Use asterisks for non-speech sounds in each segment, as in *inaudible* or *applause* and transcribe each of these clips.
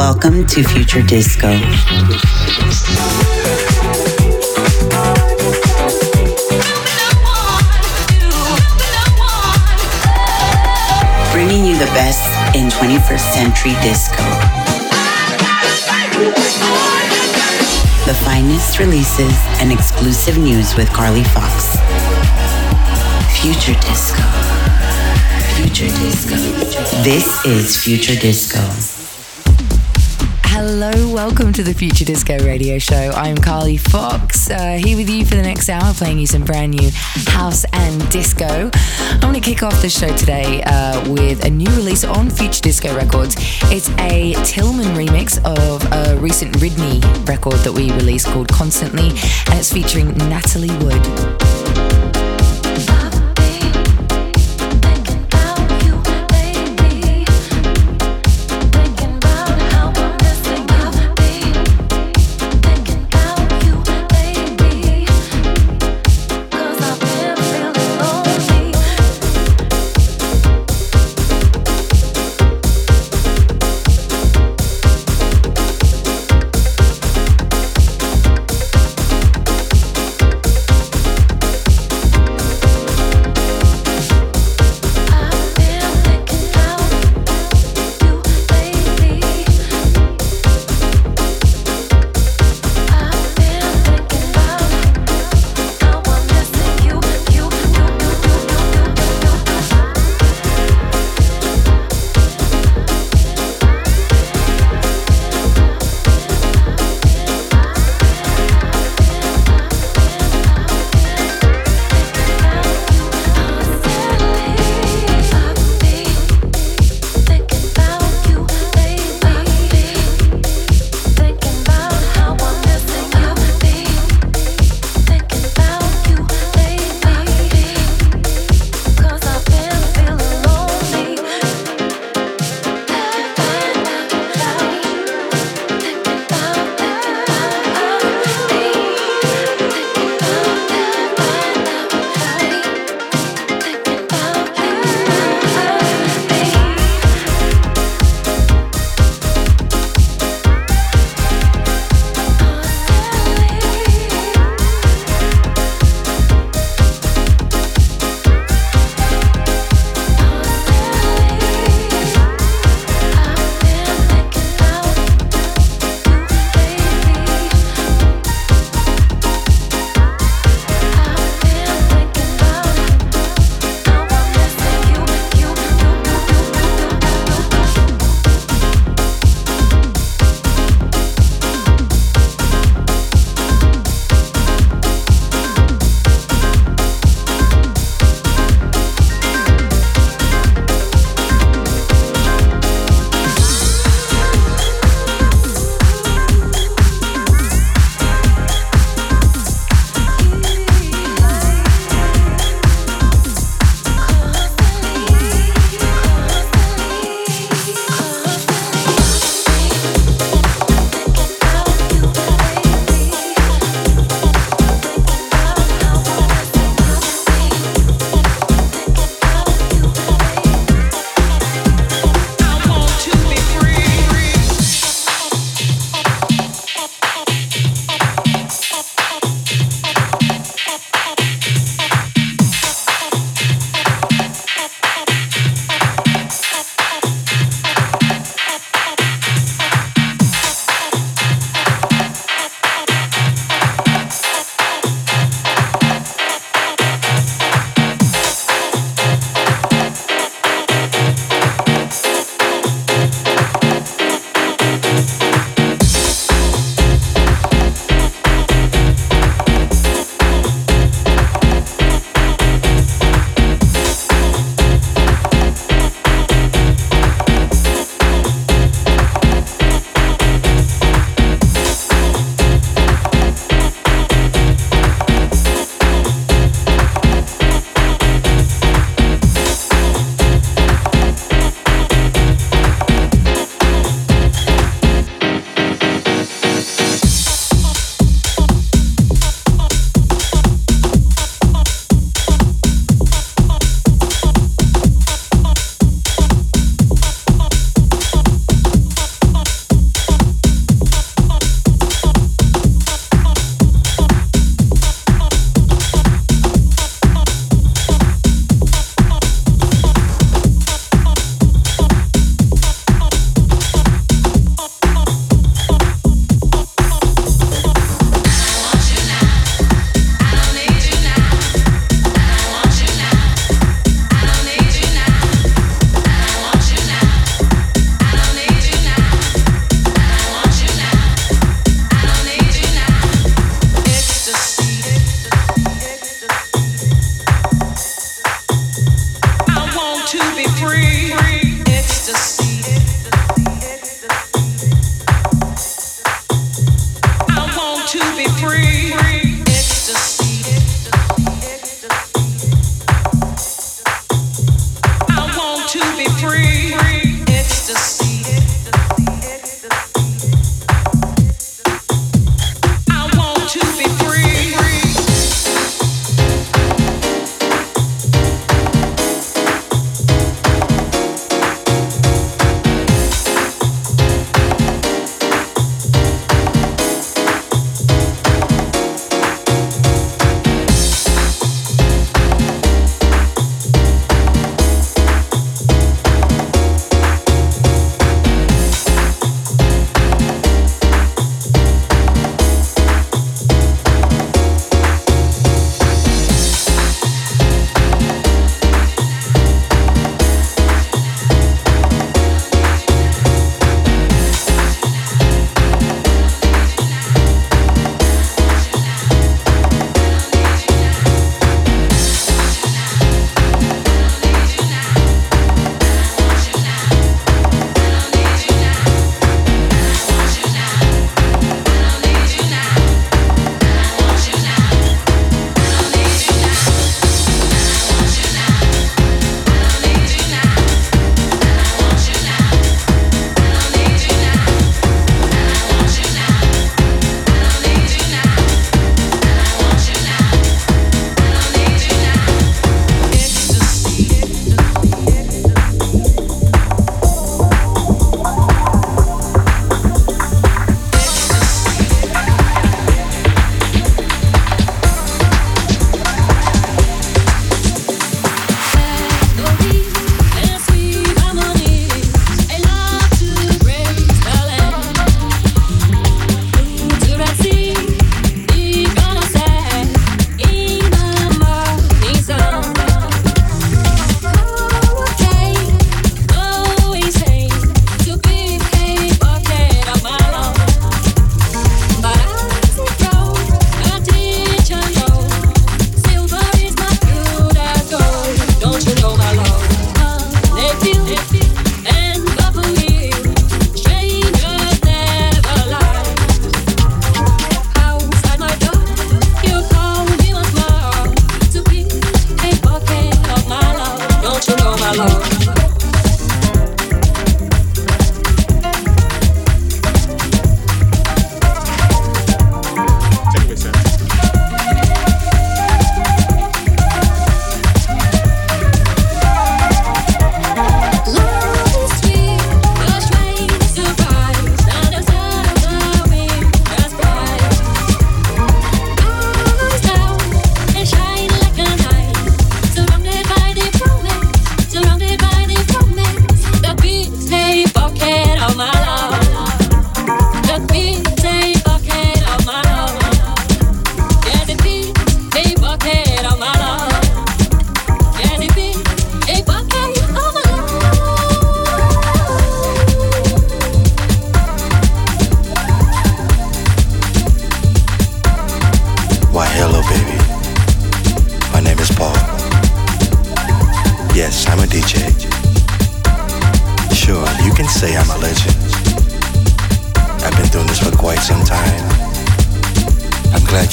Welcome to Future Disco. Bringing you the best in 21st century disco. The finest releases and exclusive news with Carly Fox. Future Disco. Future Disco. This is Future Disco. Hello, welcome to the Future Disco Radio Show. I'm Carly Fox, uh, here with you for the next hour, playing you some brand new house and disco. I'm going to kick off the show today uh, with a new release on Future Disco Records. It's a Tillman remix of a recent Ridney record that we released called Constantly, and it's featuring Natalie Wood.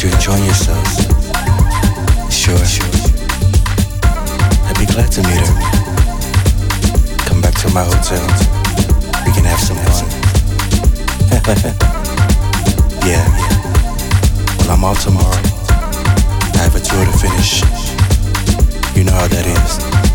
You're enjoying yourselves. Sure, sure. I'd be glad to meet her. Come back to my hotel. We can have some fun. *laughs* yeah. Well, I'm off tomorrow. I have a tour to finish. You know how that is.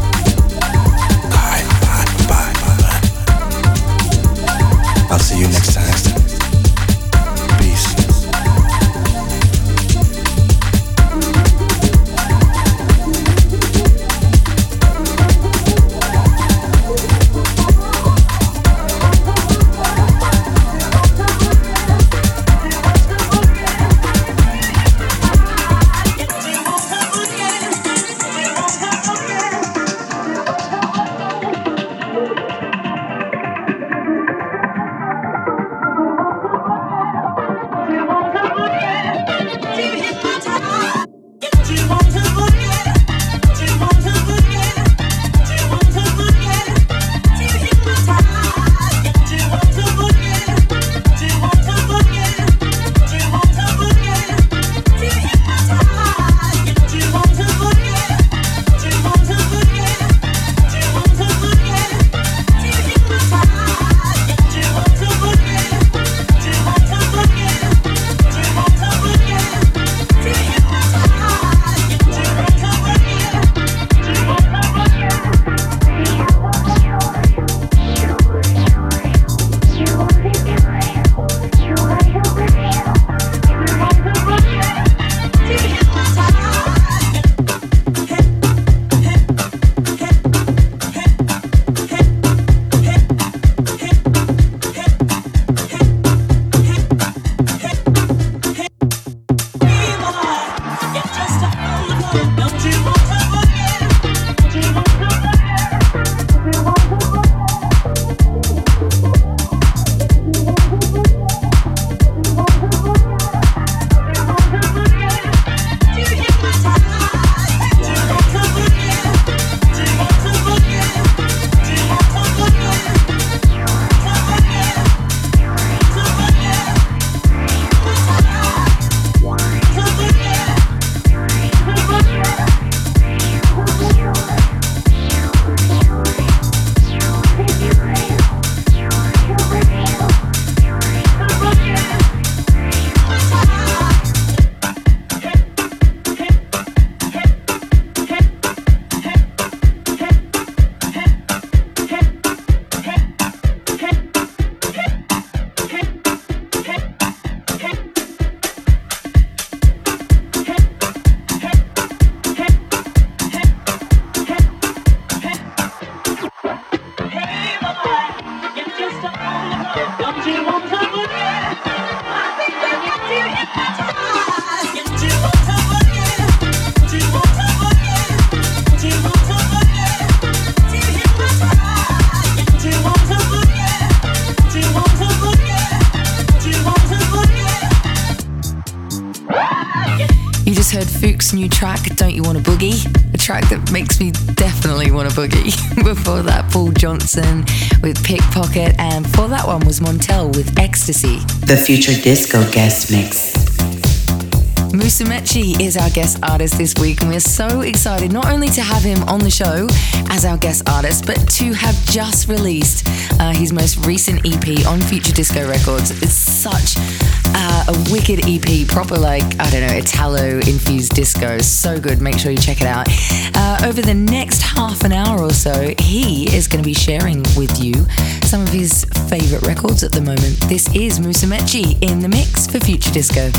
Don't You Want a Boogie? A track that makes me definitely want a boogie. *laughs* before that, Paul Johnson with Pickpocket, and before that one was Montell with Ecstasy. The Future Disco guest mix. Musumeci is our guest artist this week, and we're so excited not only to have him on the show as our guest artist, but to have just released uh, his most recent EP on Future Disco Records. It's such uh, a wicked EP, proper like, I don't know, Italo infused disco. So good. Make sure you check it out. Uh, over the next half an hour or so, he is going to be sharing with you some of his favorite records at the moment. This is Musumeci in the mix for Future Disco.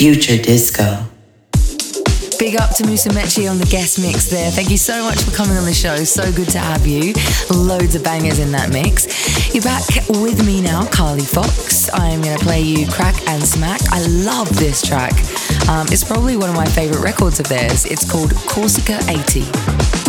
Future Disco. Big up to Musa Mechi on the guest mix there. Thank you so much for coming on the show. So good to have you. Loads of bangers in that mix. You're back with me now, Carly Fox. I'm going to play you Crack and Smack. I love this track. Um, it's probably one of my favorite records of theirs. It's called Corsica 80.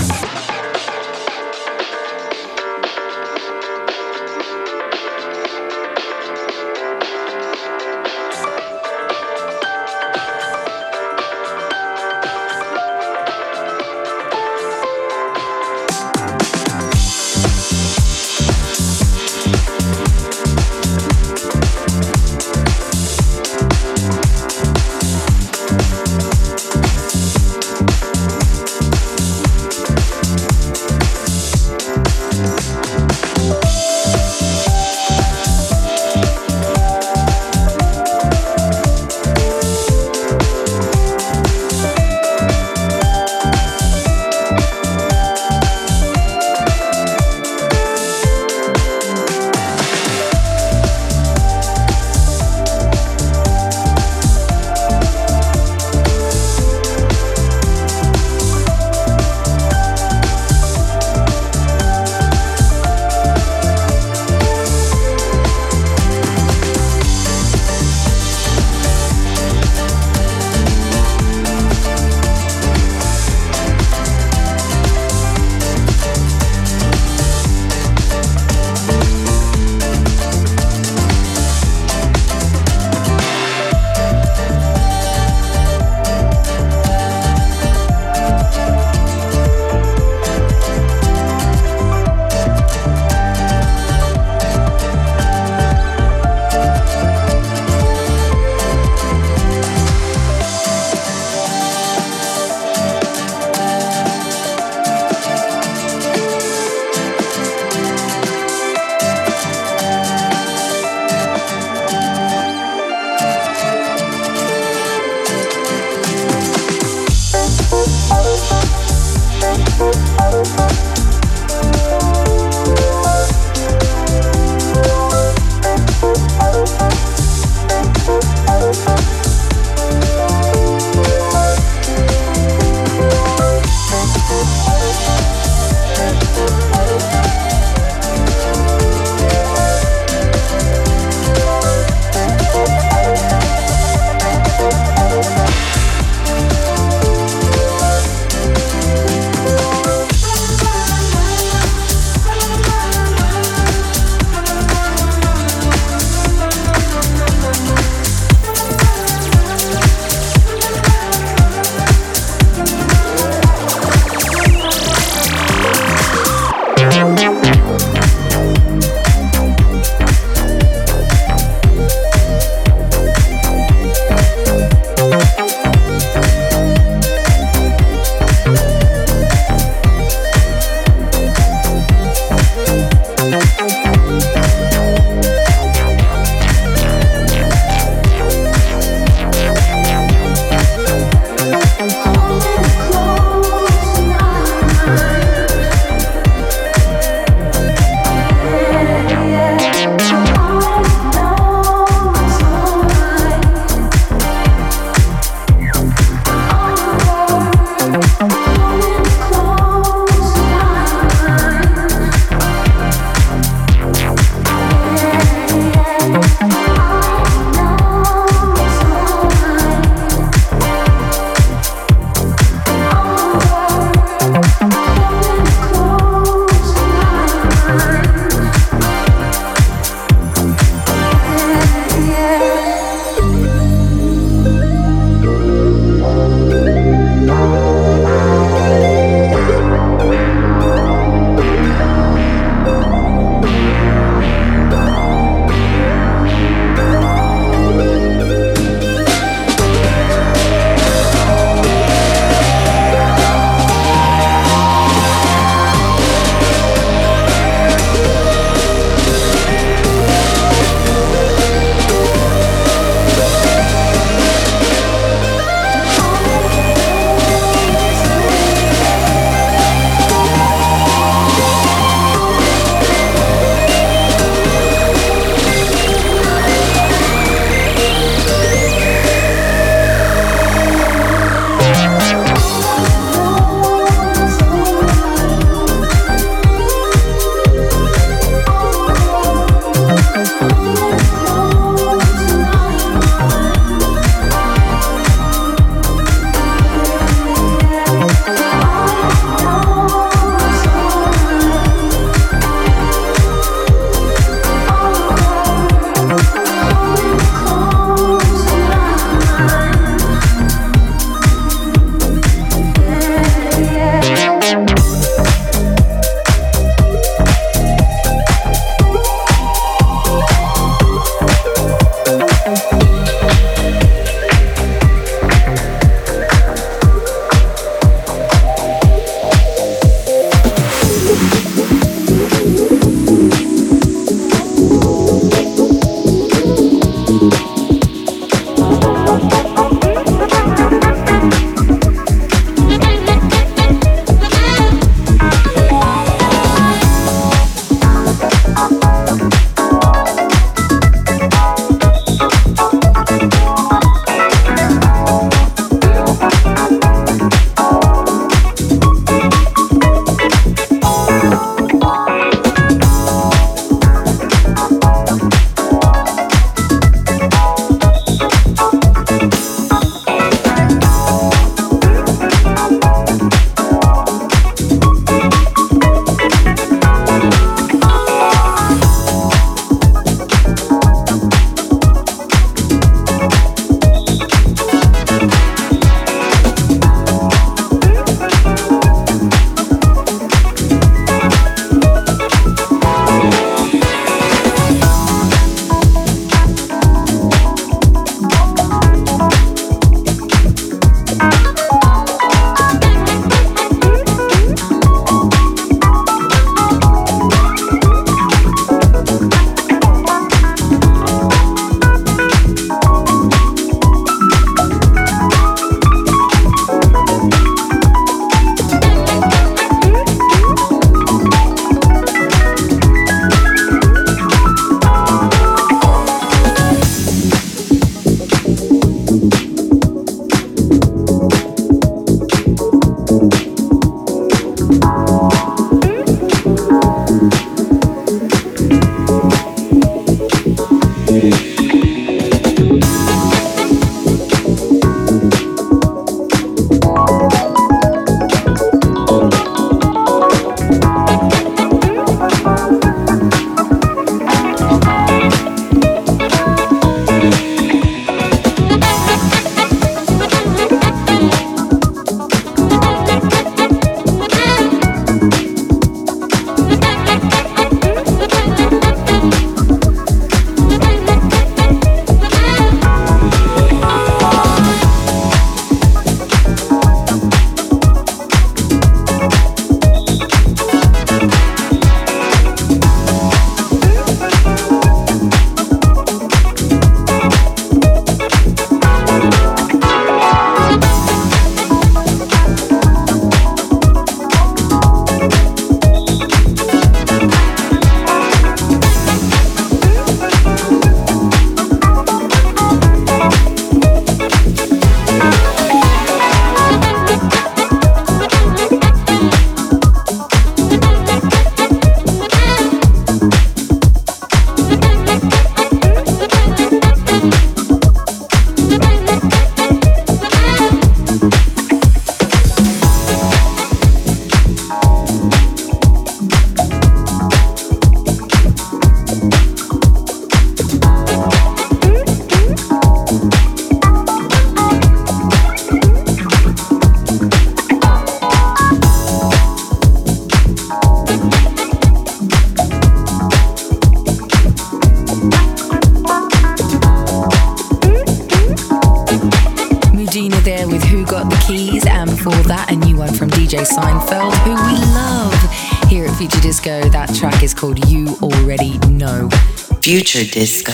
Disco.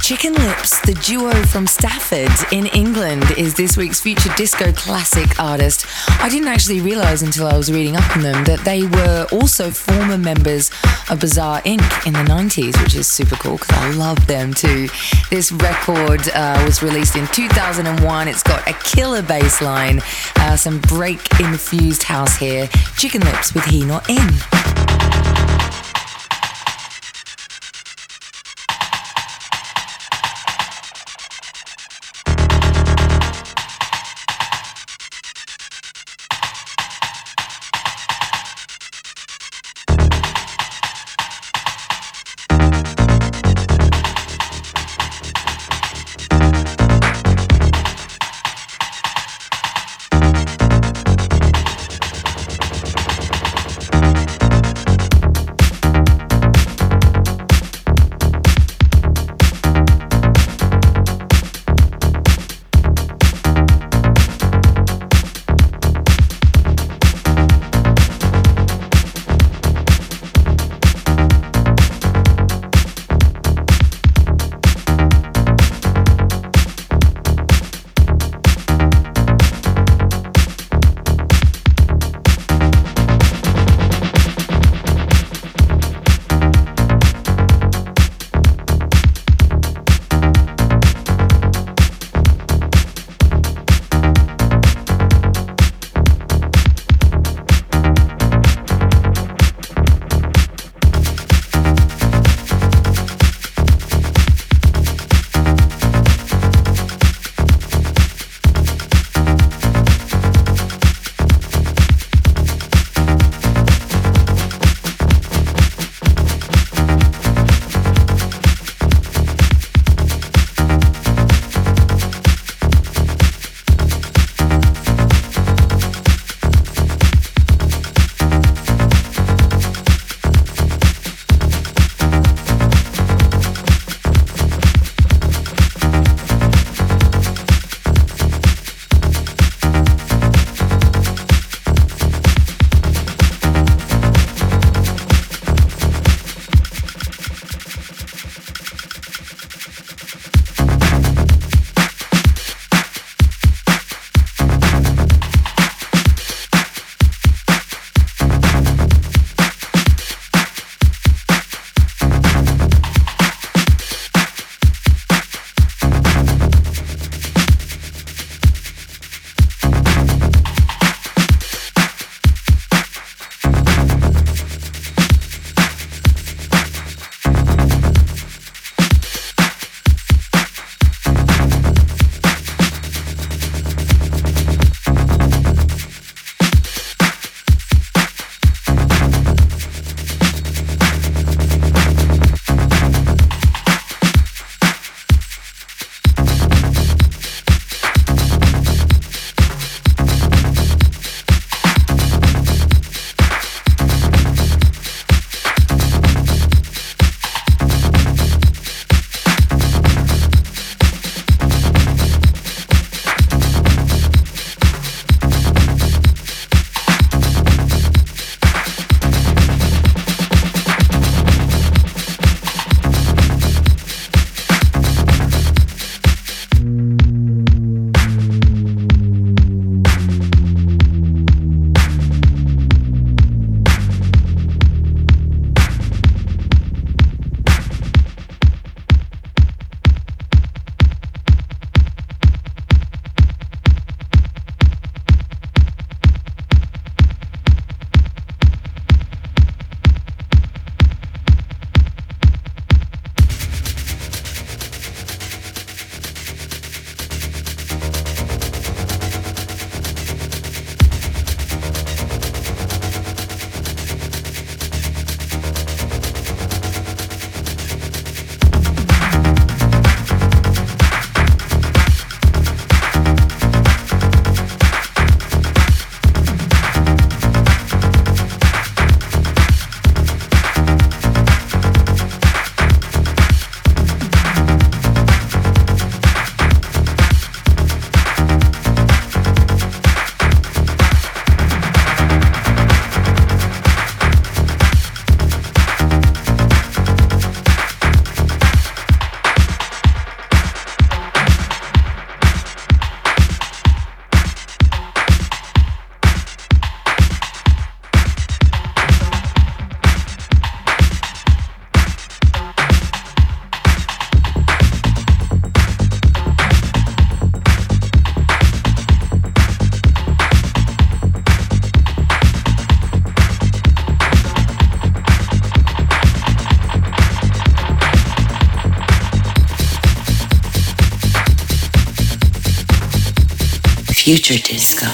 Chicken Lips, the duo from Stafford in England, is this week's future disco classic artist. I didn't actually realise until I was reading up on them that they were also former members of Bizarre Inc. in the 90s, which is super cool because I love them too. This record uh, was released in 2001. It's got a killer bass line, uh, some break infused house here. Chicken Lips with He Not In. Future Disco.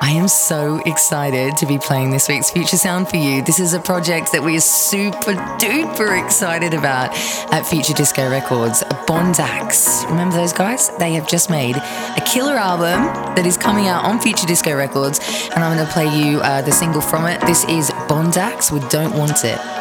I am so excited to be playing this week's Future Sound for you. This is a project that we are super duper excited about at Future Disco Records. Bondax. Remember those guys? They have just made a killer album that is coming out on Future Disco Records, and I'm going to play you uh, the single from it. This is Bondax with Don't Want It.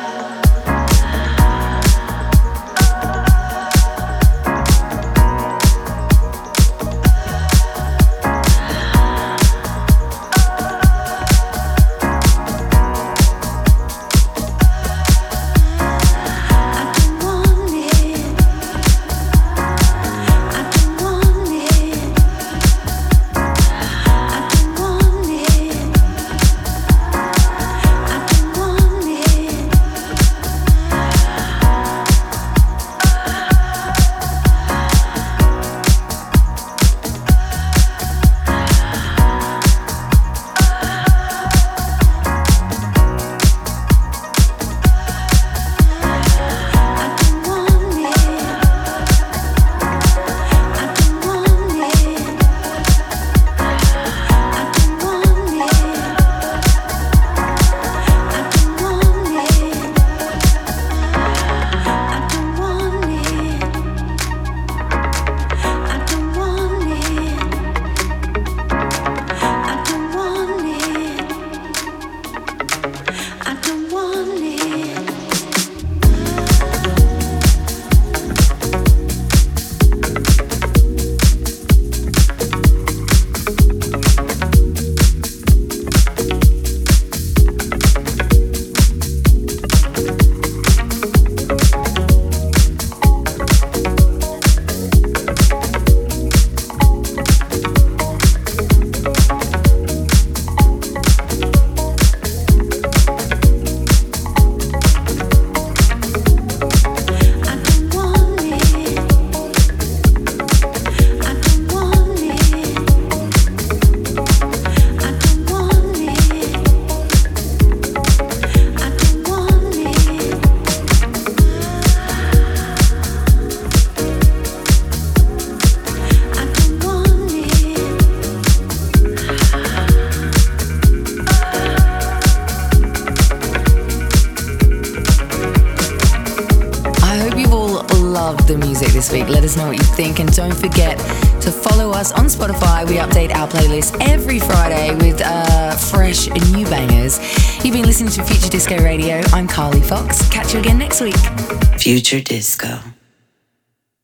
Future Disco.